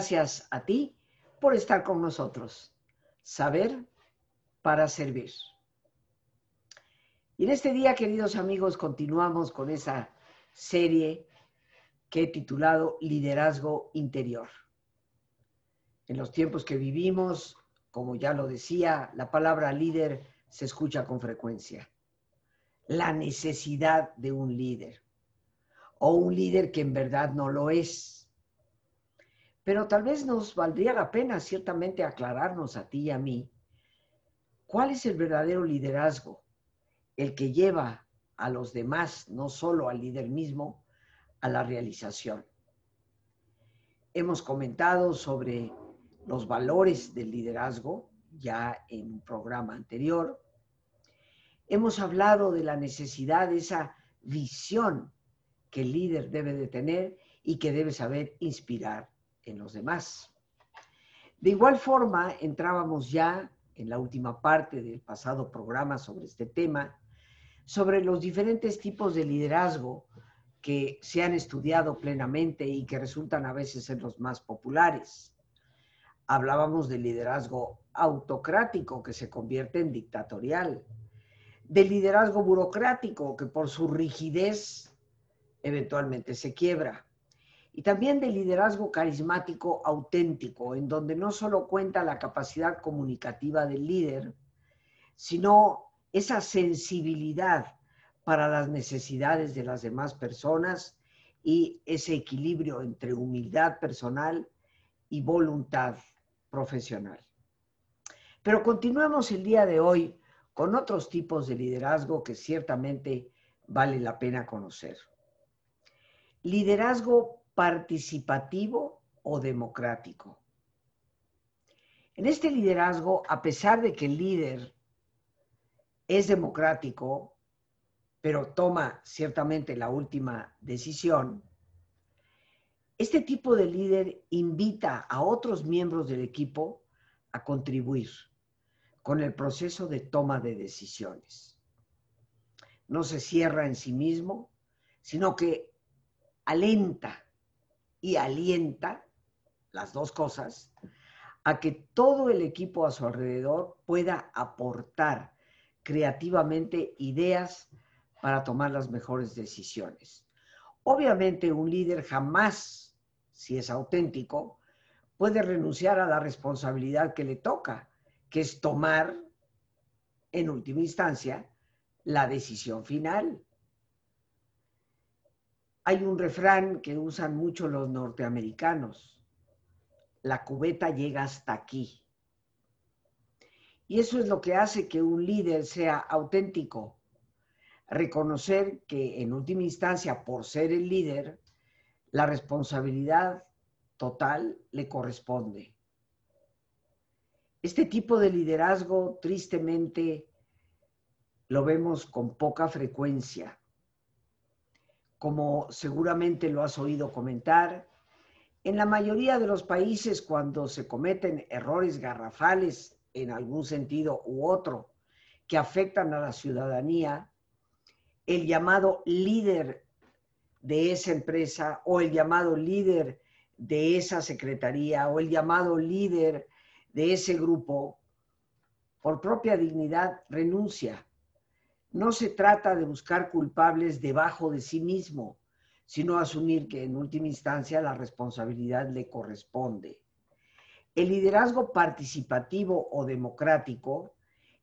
Gracias a ti por estar con nosotros. Saber para servir. Y en este día, queridos amigos, continuamos con esa serie que he titulado Liderazgo Interior. En los tiempos que vivimos, como ya lo decía, la palabra líder se escucha con frecuencia. La necesidad de un líder o un líder que en verdad no lo es. Pero tal vez nos valdría la pena ciertamente aclararnos a ti y a mí cuál es el verdadero liderazgo, el que lleva a los demás, no solo al líder mismo, a la realización. Hemos comentado sobre los valores del liderazgo ya en un programa anterior. Hemos hablado de la necesidad de esa visión que el líder debe de tener y que debe saber inspirar en los demás. De igual forma, entrábamos ya en la última parte del pasado programa sobre este tema, sobre los diferentes tipos de liderazgo que se han estudiado plenamente y que resultan a veces ser los más populares. Hablábamos del liderazgo autocrático que se convierte en dictatorial, del liderazgo burocrático que por su rigidez eventualmente se quiebra, y también del liderazgo carismático auténtico, en donde no solo cuenta la capacidad comunicativa del líder, sino esa sensibilidad para las necesidades de las demás personas y ese equilibrio entre humildad personal y voluntad profesional. Pero continuemos el día de hoy con otros tipos de liderazgo que ciertamente vale la pena conocer. Liderazgo participativo o democrático. En este liderazgo, a pesar de que el líder es democrático, pero toma ciertamente la última decisión, este tipo de líder invita a otros miembros del equipo a contribuir con el proceso de toma de decisiones. No se cierra en sí mismo, sino que alenta y alienta, las dos cosas, a que todo el equipo a su alrededor pueda aportar creativamente ideas para tomar las mejores decisiones. Obviamente un líder jamás, si es auténtico, puede renunciar a la responsabilidad que le toca, que es tomar, en última instancia, la decisión final. Hay un refrán que usan mucho los norteamericanos. La cubeta llega hasta aquí. Y eso es lo que hace que un líder sea auténtico. Reconocer que en última instancia, por ser el líder, la responsabilidad total le corresponde. Este tipo de liderazgo, tristemente, lo vemos con poca frecuencia como seguramente lo has oído comentar, en la mayoría de los países cuando se cometen errores garrafales en algún sentido u otro que afectan a la ciudadanía, el llamado líder de esa empresa o el llamado líder de esa secretaría o el llamado líder de ese grupo, por propia dignidad, renuncia no se trata de buscar culpables debajo de sí mismo, sino asumir que en última instancia la responsabilidad le corresponde. El liderazgo participativo o democrático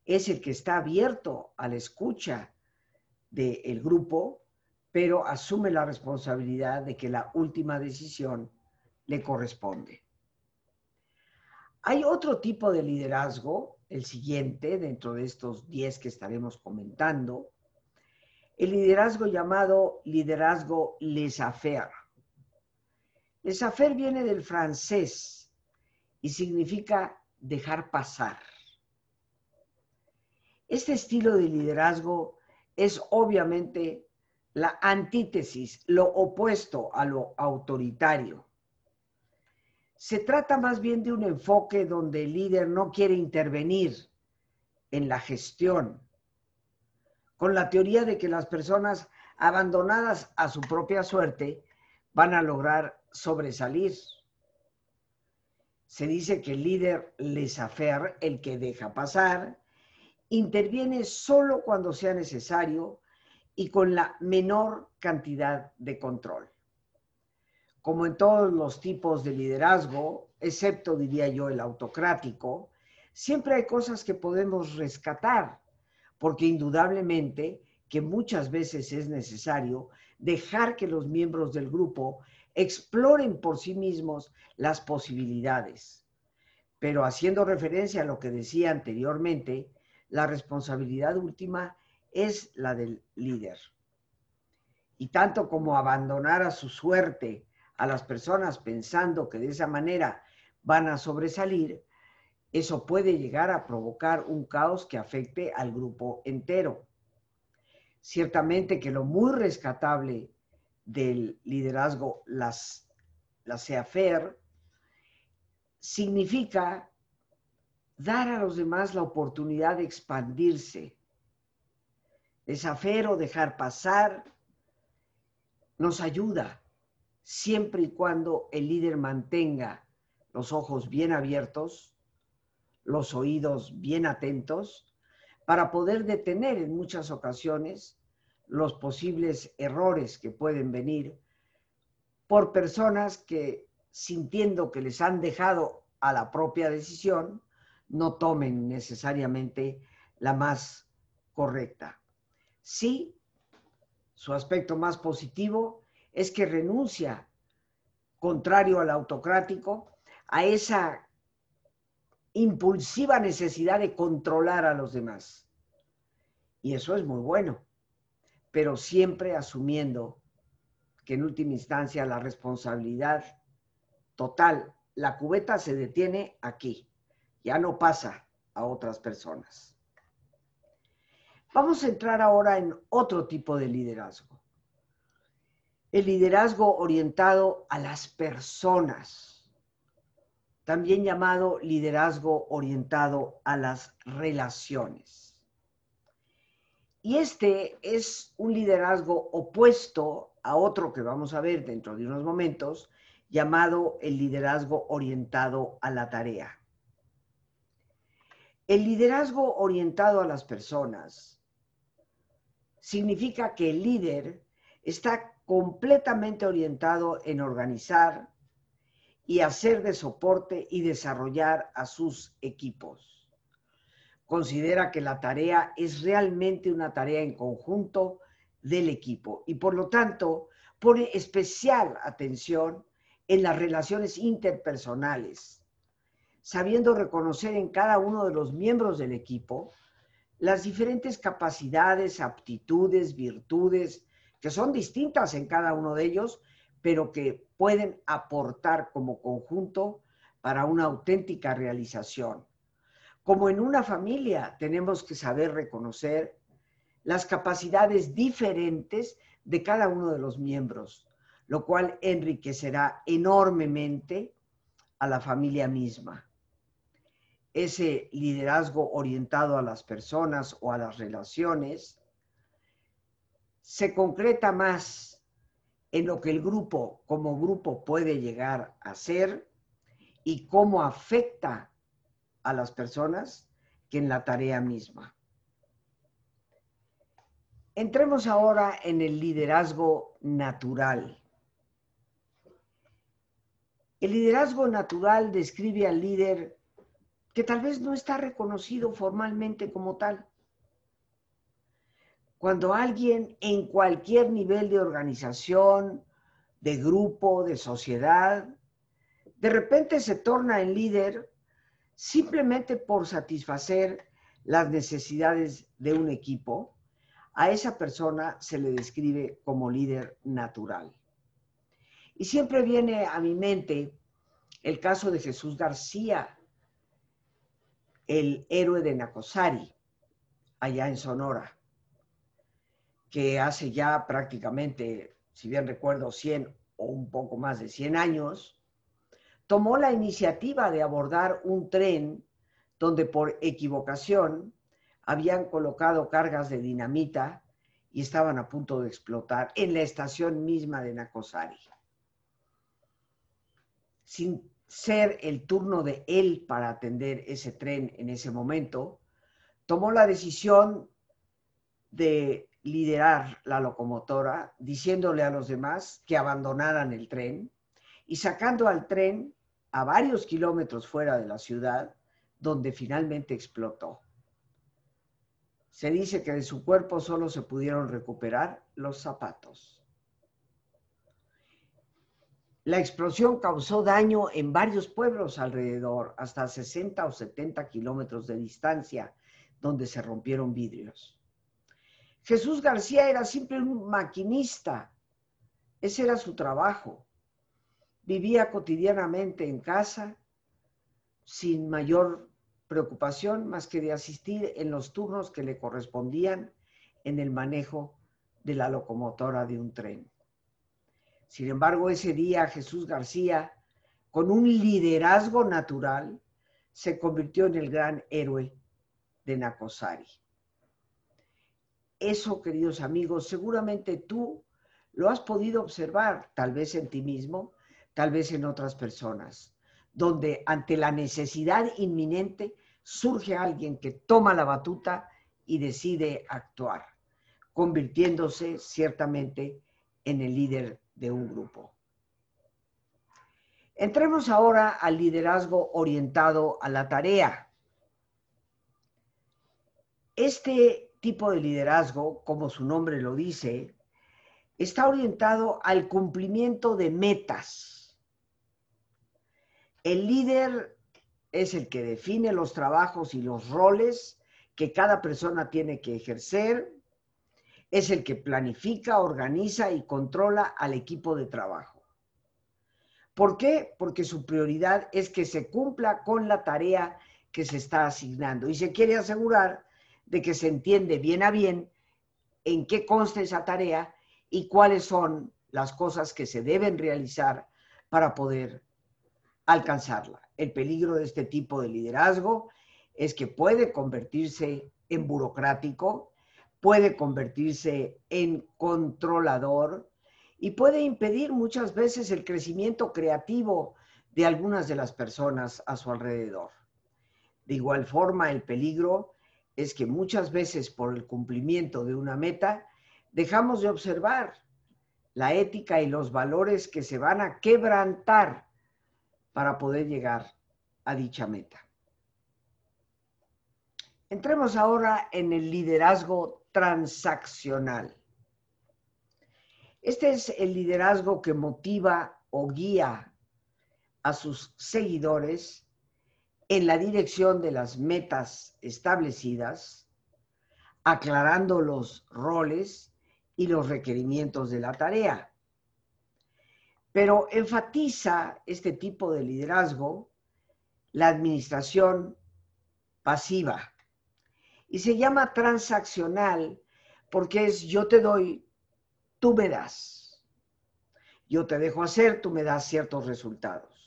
es el que está abierto a la escucha del grupo, pero asume la responsabilidad de que la última decisión le corresponde. Hay otro tipo de liderazgo el siguiente, dentro de estos 10 que estaremos comentando, el liderazgo llamado liderazgo laissez-faire. Laissez-faire viene del francés y significa dejar pasar. Este estilo de liderazgo es obviamente la antítesis, lo opuesto a lo autoritario. Se trata más bien de un enfoque donde el líder no quiere intervenir en la gestión, con la teoría de que las personas abandonadas a su propia suerte van a lograr sobresalir. Se dice que el líder laissez-faire, el que deja pasar, interviene solo cuando sea necesario y con la menor cantidad de control. Como en todos los tipos de liderazgo, excepto, diría yo, el autocrático, siempre hay cosas que podemos rescatar, porque indudablemente que muchas veces es necesario dejar que los miembros del grupo exploren por sí mismos las posibilidades. Pero haciendo referencia a lo que decía anteriormente, la responsabilidad última es la del líder. Y tanto como abandonar a su suerte a las personas pensando que de esa manera van a sobresalir, eso puede llegar a provocar un caos que afecte al grupo entero. Ciertamente que lo muy rescatable del liderazgo, las, la SEAFER, significa dar a los demás la oportunidad de expandirse. Desafer o dejar pasar nos ayuda siempre y cuando el líder mantenga los ojos bien abiertos, los oídos bien atentos, para poder detener en muchas ocasiones los posibles errores que pueden venir por personas que sintiendo que les han dejado a la propia decisión, no tomen necesariamente la más correcta. Sí, su aspecto más positivo es que renuncia, contrario al autocrático, a esa impulsiva necesidad de controlar a los demás. Y eso es muy bueno, pero siempre asumiendo que en última instancia la responsabilidad total, la cubeta se detiene aquí ya no pasa a otras personas. Vamos a entrar ahora en otro tipo de liderazgo. El liderazgo orientado a las personas, también llamado liderazgo orientado a las relaciones. Y este es un liderazgo opuesto a otro que vamos a ver dentro de unos momentos, llamado el liderazgo orientado a la tarea. El liderazgo orientado a las personas significa que el líder está completamente orientado en organizar y hacer de soporte y desarrollar a sus equipos. Considera que la tarea es realmente una tarea en conjunto del equipo y por lo tanto pone especial atención en las relaciones interpersonales sabiendo reconocer en cada uno de los miembros del equipo las diferentes capacidades, aptitudes, virtudes, que son distintas en cada uno de ellos, pero que pueden aportar como conjunto para una auténtica realización. Como en una familia tenemos que saber reconocer las capacidades diferentes de cada uno de los miembros, lo cual enriquecerá enormemente a la familia misma ese liderazgo orientado a las personas o a las relaciones, se concreta más en lo que el grupo como grupo puede llegar a ser y cómo afecta a las personas que en la tarea misma. Entremos ahora en el liderazgo natural. El liderazgo natural describe al líder que tal vez no está reconocido formalmente como tal. Cuando alguien en cualquier nivel de organización, de grupo, de sociedad, de repente se torna en líder simplemente por satisfacer las necesidades de un equipo, a esa persona se le describe como líder natural. Y siempre viene a mi mente el caso de Jesús García, el héroe de Nacosari, allá en Sonora, que hace ya prácticamente, si bien recuerdo, 100 o un poco más de 100 años, tomó la iniciativa de abordar un tren donde por equivocación habían colocado cargas de dinamita y estaban a punto de explotar en la estación misma de Nacosari. Sin ser el turno de él para atender ese tren en ese momento, tomó la decisión de liderar la locomotora, diciéndole a los demás que abandonaran el tren y sacando al tren a varios kilómetros fuera de la ciudad, donde finalmente explotó. Se dice que de su cuerpo solo se pudieron recuperar los zapatos. La explosión causó daño en varios pueblos alrededor, hasta 60 o 70 kilómetros de distancia, donde se rompieron vidrios. Jesús García era siempre un maquinista, ese era su trabajo. Vivía cotidianamente en casa, sin mayor preocupación más que de asistir en los turnos que le correspondían en el manejo de la locomotora de un tren. Sin embargo, ese día Jesús García, con un liderazgo natural, se convirtió en el gran héroe de Nacosari. Eso, queridos amigos, seguramente tú lo has podido observar, tal vez en ti mismo, tal vez en otras personas donde ante la necesidad inminente surge alguien que toma la batuta y decide actuar, convirtiéndose ciertamente en el líder de un grupo. Entremos ahora al liderazgo orientado a la tarea. Este tipo de liderazgo, como su nombre lo dice, está orientado al cumplimiento de metas el líder es el que define los trabajos y los roles que cada persona tiene que ejercer, es el que planifica, organiza y controla al equipo de trabajo. ¿Por qué? Porque su prioridad es que se cumpla con la tarea que se está asignando y se quiere asegurar de que se entiende bien a bien en qué consta esa tarea y cuáles son las cosas que se deben realizar para poder alcanzarla. El peligro de este tipo de liderazgo es que puede convertirse en burocrático, puede convertirse en controlador y puede impedir muchas veces el crecimiento creativo de algunas de las personas a su alrededor. De igual forma, el peligro es que muchas veces por el cumplimiento de una meta dejamos de observar la ética y los valores que se van a quebrantar para poder llegar a dicha meta. Entremos ahora en el liderazgo transaccional. Este es el liderazgo que motiva o guía a sus seguidores en la dirección de las metas establecidas, aclarando los roles y los requerimientos de la tarea pero enfatiza este tipo de liderazgo la administración pasiva y se llama transaccional porque es yo te doy, tú me das. Yo te dejo hacer, tú me das ciertos resultados.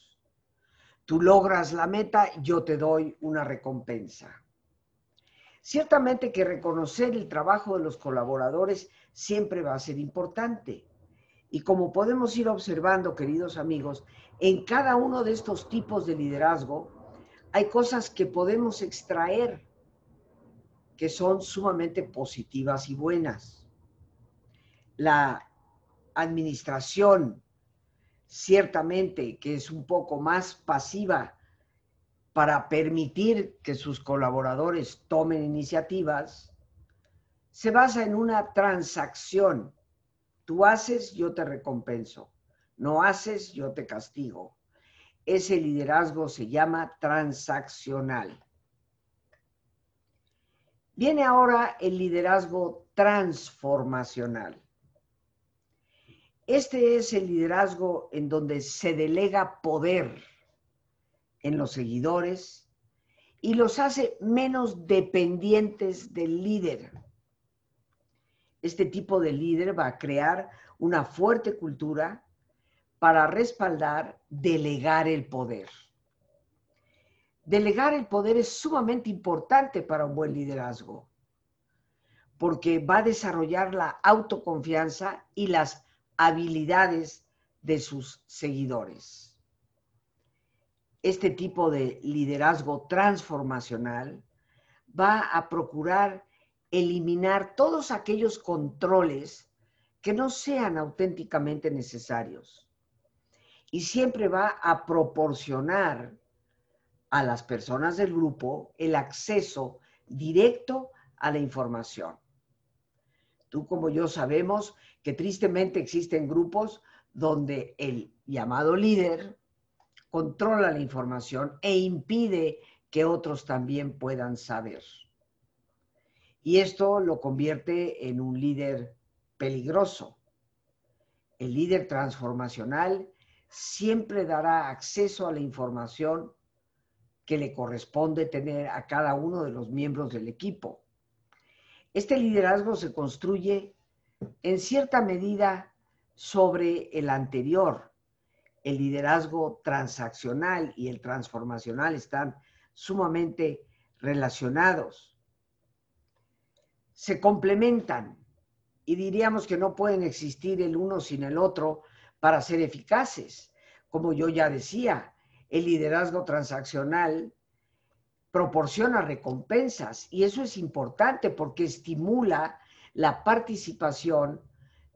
Tú logras la meta, yo te doy una recompensa. Ciertamente que reconocer el trabajo de los colaboradores siempre va a ser importante y como podemos ir observando, queridos amigos, en cada uno de estos tipos de liderazgo hay cosas que podemos extraer que son sumamente positivas y buenas. La administración, ciertamente, que es un poco más pasiva para permitir que sus colaboradores tomen iniciativas, se basa en una transacción Tú haces, yo te recompenso. No haces, yo te castigo. Ese liderazgo se llama transaccional. Viene ahora el liderazgo transformacional. Este es el liderazgo en donde se delega poder en los seguidores y los hace menos dependientes del líder este tipo de líder va a crear una fuerte cultura para respaldar, delegar el poder. Delegar el poder es sumamente importante para un buen liderazgo, porque va a desarrollar la autoconfianza y las habilidades de sus seguidores. este tipo de liderazgo transformacional va a procurar eliminar todos aquellos controles que no sean auténticamente necesarios. Y siempre va a proporcionar a las personas del grupo el acceso directo a la información. Tú como yo sabemos que tristemente existen grupos donde el llamado líder controla la información e impide que otros también puedan saber. Y esto lo convierte en un líder peligroso. El líder transformacional siempre dará acceso a la información que le corresponde tener a cada uno de los miembros del equipo. Este liderazgo se construye en cierta medida sobre el anterior. El liderazgo transaccional y el transformacional están sumamente relacionados. Se complementan y diríamos que no pueden existir el uno sin el otro para ser eficaces. Como yo ya decía, el liderazgo transaccional proporciona recompensas y eso es importante porque estimula la participación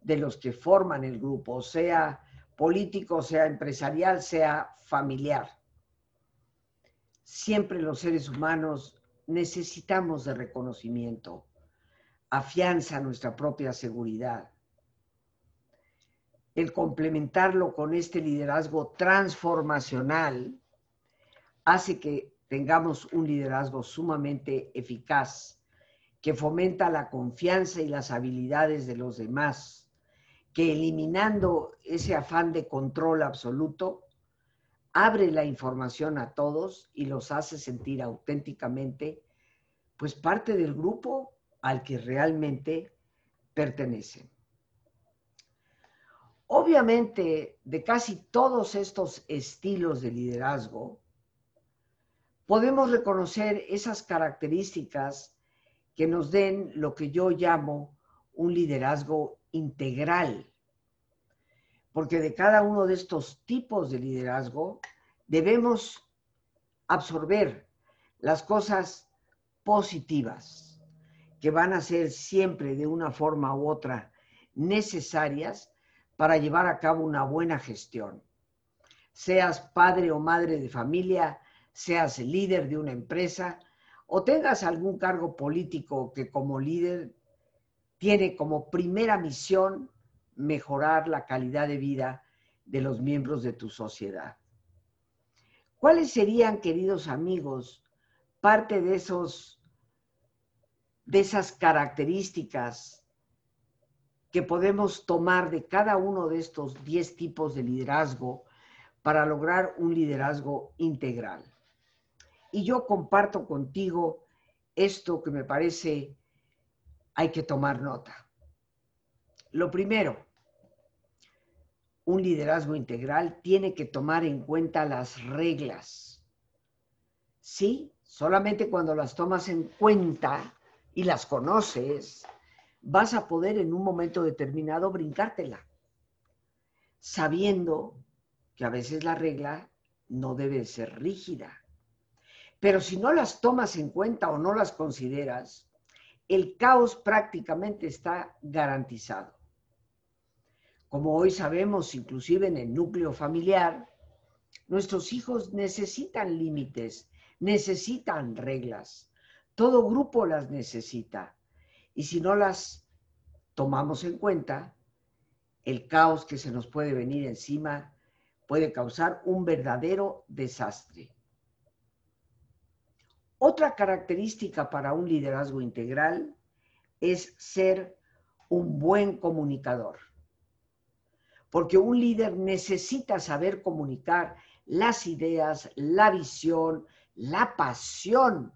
de los que forman el grupo, sea político, sea empresarial, sea familiar. Siempre los seres humanos necesitamos de reconocimiento, afianza nuestra propia seguridad. El complementarlo con este liderazgo transformacional hace que tengamos un liderazgo sumamente eficaz, que fomenta la confianza y las habilidades de los demás, que eliminando ese afán de control absoluto, abre la información a todos y los hace sentir auténticamente, pues parte del grupo al que realmente pertenecen. Obviamente, de casi todos estos estilos de liderazgo, podemos reconocer esas características que nos den lo que yo llamo un liderazgo integral. Porque de cada uno de estos tipos de liderazgo debemos absorber las cosas positivas que van a ser siempre de una forma u otra necesarias para llevar a cabo una buena gestión. Seas padre o madre de familia, seas líder de una empresa o tengas algún cargo político que como líder tiene como primera misión mejorar la calidad de vida de los miembros de tu sociedad. ¿Cuáles serían, queridos amigos, parte de esos de esas características que podemos tomar de cada uno de estos 10 tipos de liderazgo para lograr un liderazgo integral? Y yo comparto contigo esto que me parece hay que tomar nota. Lo primero, un liderazgo integral tiene que tomar en cuenta las reglas. Sí, solamente cuando las tomas en cuenta y las conoces, vas a poder en un momento determinado brincártela, sabiendo que a veces la regla no debe ser rígida. Pero si no las tomas en cuenta o no las consideras, el caos prácticamente está garantizado. Como hoy sabemos, inclusive en el núcleo familiar, nuestros hijos necesitan límites, necesitan reglas. Todo grupo las necesita. Y si no las tomamos en cuenta, el caos que se nos puede venir encima puede causar un verdadero desastre. Otra característica para un liderazgo integral es ser un buen comunicador. Porque un líder necesita saber comunicar las ideas, la visión, la pasión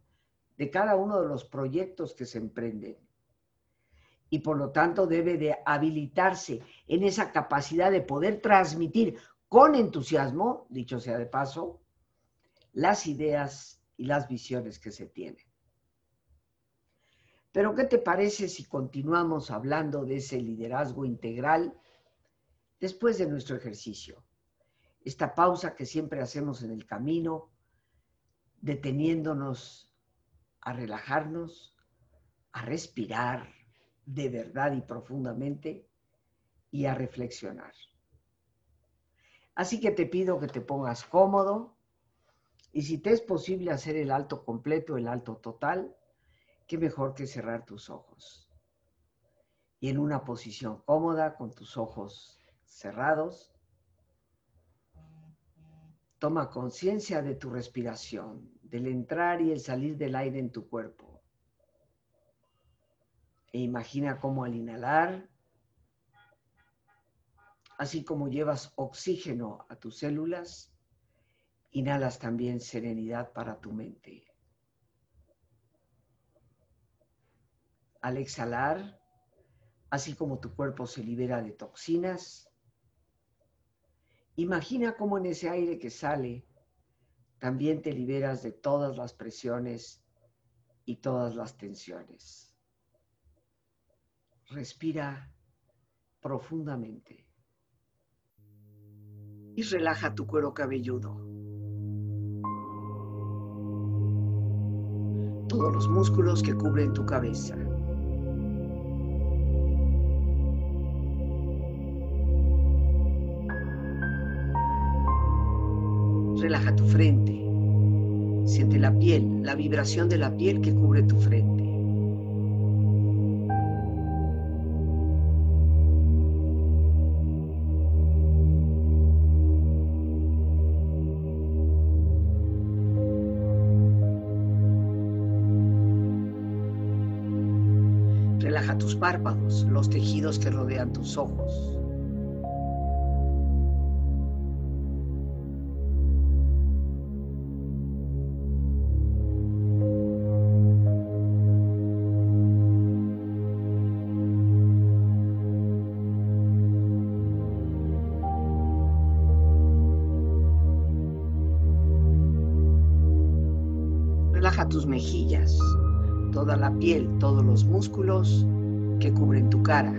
de cada uno de los proyectos que se emprenden. Y por lo tanto debe de habilitarse en esa capacidad de poder transmitir con entusiasmo, dicho sea de paso, las ideas y las visiones que se tienen. Pero ¿qué te parece si continuamos hablando de ese liderazgo integral después de nuestro ejercicio? esta pausa que siempre hacemos en el camino, deteniéndonos a relajarnos, a respirar de verdad y profundamente y a reflexionar. Así que te pido que te pongas cómodo y si te es posible hacer el alto completo, el alto total, qué mejor que cerrar tus ojos. Y en una posición cómoda, con tus ojos cerrados, toma conciencia de tu respiración, del entrar y el salir del aire en tu cuerpo. E imagina cómo al inhalar Así como llevas oxígeno a tus células, inhalas también serenidad para tu mente. Al exhalar, así como tu cuerpo se libera de toxinas, imagina cómo en ese aire que sale también te liberas de todas las presiones y todas las tensiones. Respira profundamente y relaja tu cuero cabelludo. Todos los músculos que cubren tu cabeza. Relaja tu frente. Siente la piel, la vibración de la piel que cubre tu frente. Tus párpados, los tejidos que rodean tus ojos. Relaja tus mejillas, toda la piel, los músculos que cubren tu cara.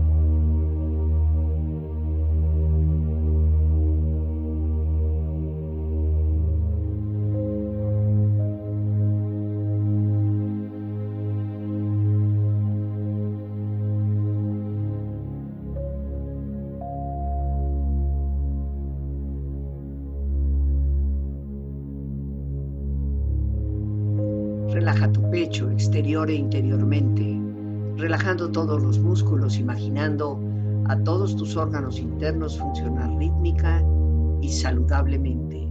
Músculos, imaginando a todos tus órganos internos funcionar rítmica y saludablemente.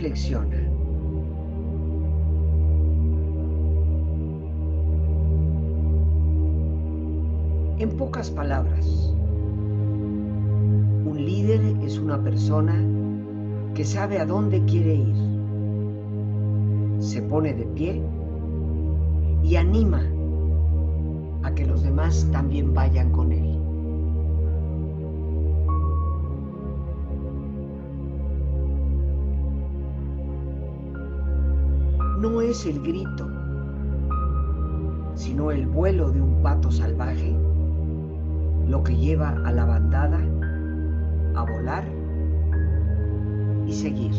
Reflexiona. En pocas palabras, un líder es una persona que sabe a dónde quiere ir. Se pone de pie y anima a que los demás también vayan con él. Es el grito, sino el vuelo de un pato salvaje lo que lleva a la bandada a volar y seguir.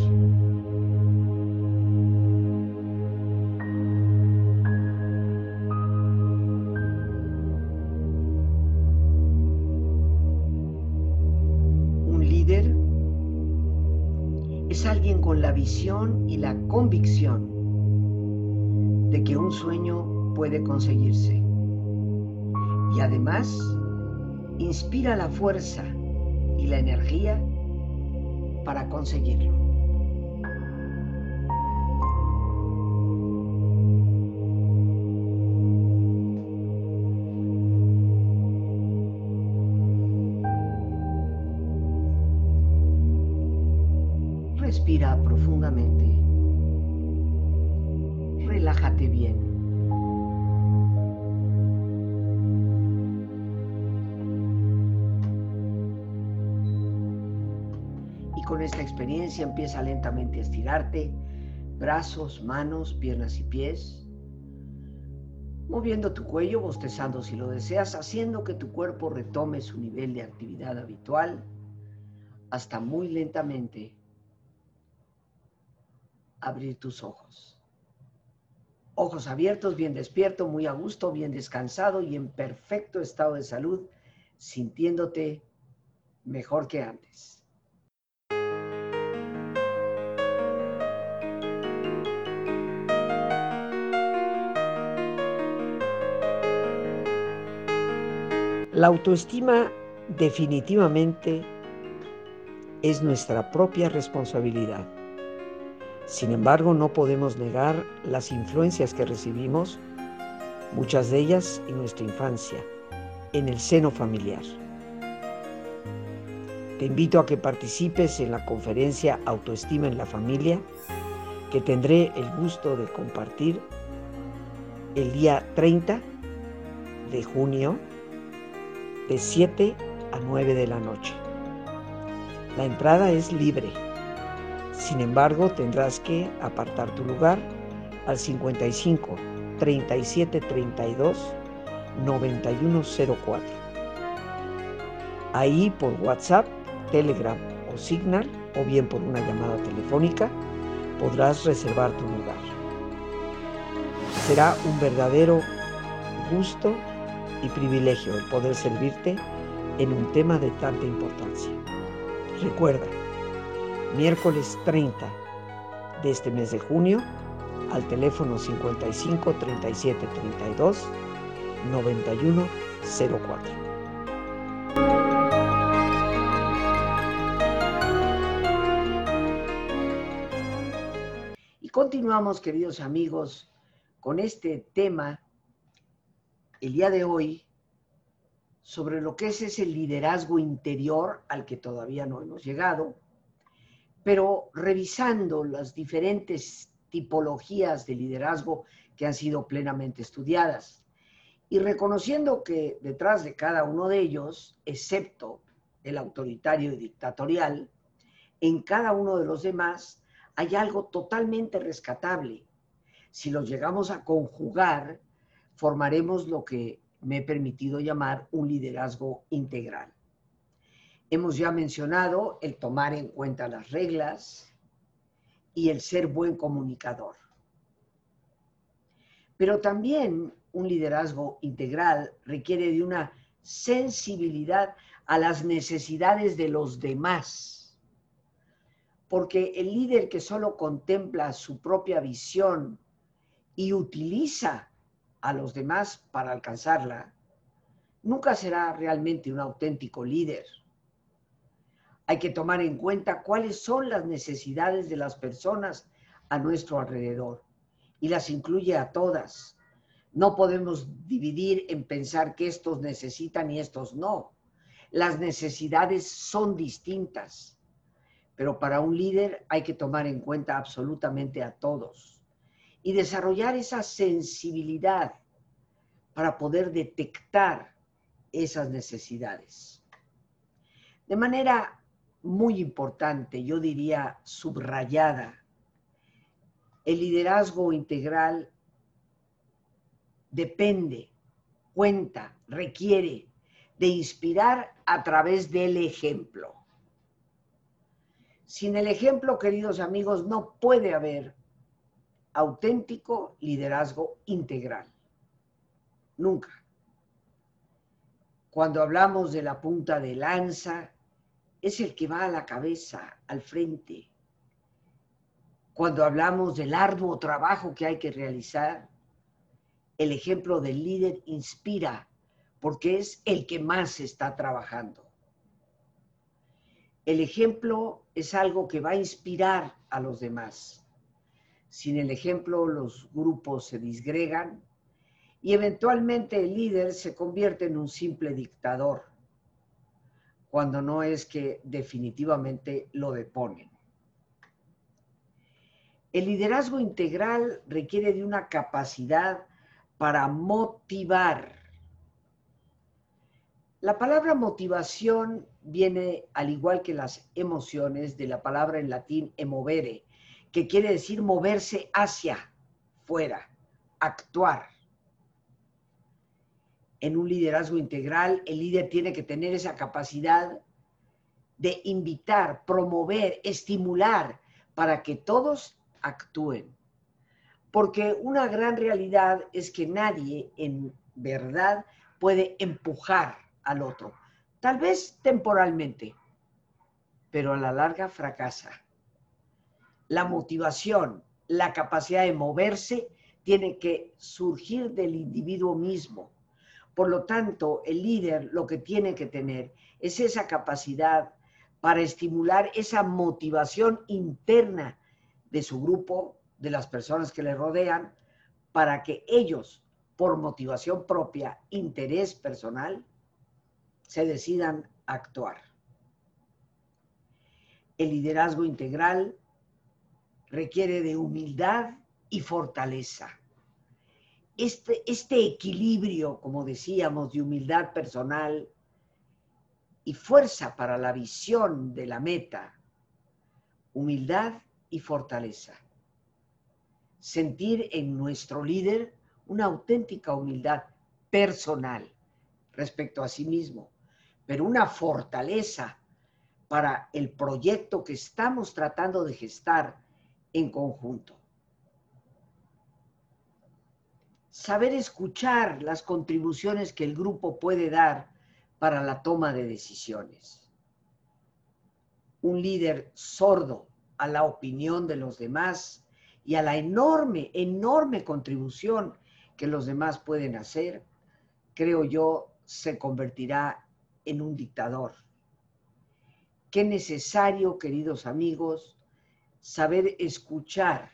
Inspira la fuerza y la energía para conseguirlo. Empieza lentamente a estirarte, brazos, manos, piernas y pies, moviendo tu cuello, bostezando si lo deseas, haciendo que tu cuerpo retome su nivel de actividad habitual. Hasta muy lentamente abrir tus ojos. Ojos abiertos, bien despierto, muy a gusto, bien descansado y en perfecto estado de salud, sintiéndote mejor que antes. La autoestima definitivamente es nuestra propia responsabilidad. Sin embargo, no podemos negar las influencias que recibimos, muchas de ellas en nuestra infancia, en el seno familiar. Te invito a que participes en la conferencia Autoestima en la Familia, que tendré el gusto de compartir el día 30 de junio de 7 a 9 de la noche. La entrada es libre sin embargo, tendrás que apartar tu lugar al 55 37 32 9104. Ahí por WhatsApp, Telegram o Signal o bien por una llamada telefónica podrás reservar tu lugar. Será un verdadero gusto y privilegio el poder servirte en un tema de tanta importancia. Recuerda, miércoles 30 de este mes de junio al teléfono 55 37 32 9104. Y continuamos, queridos amigos, con este tema el día de hoy sobre lo que es ese liderazgo interior al que todavía no hemos llegado, pero revisando las diferentes tipologías de liderazgo que han sido plenamente estudiadas y reconociendo que detrás de cada uno de ellos, excepto el autoritario y dictatorial, en cada uno de los demás hay algo totalmente rescatable. Si los llegamos a conjugar, formaremos lo que me he permitido llamar un liderazgo integral. Hemos ya mencionado el tomar en cuenta las reglas y el ser buen comunicador. Pero también un liderazgo integral requiere de una sensibilidad a las necesidades de los demás. Porque el líder que solo contempla su propia visión y utiliza a los demás para alcanzarla, nunca será realmente un auténtico líder. Hay que tomar en cuenta cuáles son las necesidades de las personas a nuestro alrededor y las incluye a todas. No podemos dividir en pensar que estos necesitan y estos no. Las necesidades son distintas, pero para un líder hay que tomar en cuenta absolutamente a todos y desarrollar esa sensibilidad para poder detectar esas necesidades. De manera muy importante, yo diría subrayada, el liderazgo integral depende, cuenta, requiere de inspirar a través del ejemplo. Sin el ejemplo, queridos amigos, no puede haber auténtico liderazgo integral. Nunca. Cuando hablamos de la punta de lanza, es el que va a la cabeza, al frente. Cuando hablamos del arduo trabajo que hay que realizar, el ejemplo del líder inspira porque es el que más está trabajando. El ejemplo es algo que va a inspirar a los demás sin el ejemplo, los grupos se disgregan y eventualmente el líder se convierte en un simple dictador, cuando no es que definitivamente lo deponen. El liderazgo integral requiere de una capacidad para motivar. La palabra motivación viene, al igual que las emociones, de la palabra en latín emovere, que quiere decir moverse hacia fuera, actuar. En un liderazgo integral, el líder tiene que tener esa capacidad de invitar, promover, estimular para que todos actúen. Porque una gran realidad es que nadie en verdad puede empujar al otro. Tal vez temporalmente, pero a la larga fracasa la motivación, la capacidad de moverse, tiene que surgir del individuo mismo. Por lo tanto, el líder lo que tiene que tener es esa capacidad para estimular esa motivación interna de su grupo, de las personas que le rodean, para que ellos, por motivación propia, interés personal, se decidan a actuar. El liderazgo integral requiere de humildad y fortaleza. Este, este equilibrio, como decíamos, de humildad personal y fuerza para la visión de la meta, humildad y fortaleza. Sentir en nuestro líder una auténtica humildad personal respecto a sí mismo, pero una fortaleza para el proyecto que estamos tratando de gestar en conjunto. Saber escuchar las contribuciones que el grupo puede dar para la toma de decisiones. Un líder sordo a la opinión de los demás y a la enorme, enorme contribución que los demás pueden hacer, creo yo, se convertirá en un dictador. Qué necesario, queridos amigos, saber escuchar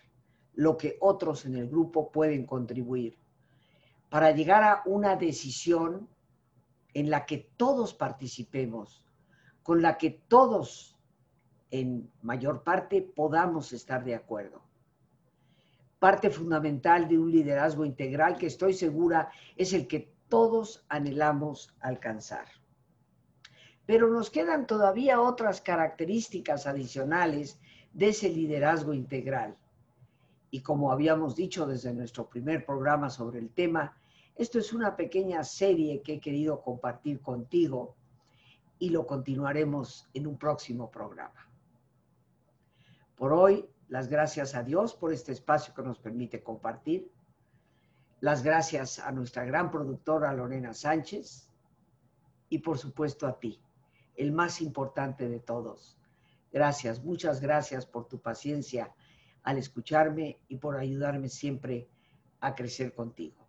lo que otros en el grupo pueden contribuir para llegar a una decisión en la que todos participemos, con la que todos en mayor parte podamos estar de acuerdo. Parte fundamental de un liderazgo integral que estoy segura es el que todos anhelamos alcanzar. Pero nos quedan todavía otras características adicionales de ese liderazgo integral. Y como habíamos dicho desde nuestro primer programa sobre el tema, esto es una pequeña serie que he querido compartir contigo y lo continuaremos en un próximo programa. Por hoy, las gracias a Dios por este espacio que nos permite compartir. Las gracias a nuestra gran productora Lorena Sánchez y por supuesto a ti, el más importante de todos. Gracias, muchas gracias por tu paciencia al escucharme y por ayudarme siempre a crecer contigo.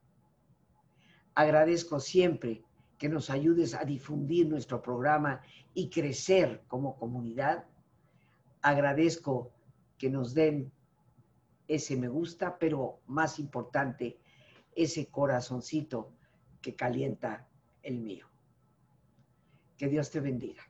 Agradezco siempre que nos ayudes a difundir nuestro programa y crecer como comunidad. Agradezco que nos den ese me gusta, pero más importante, ese corazoncito que calienta el mío. Que Dios te bendiga.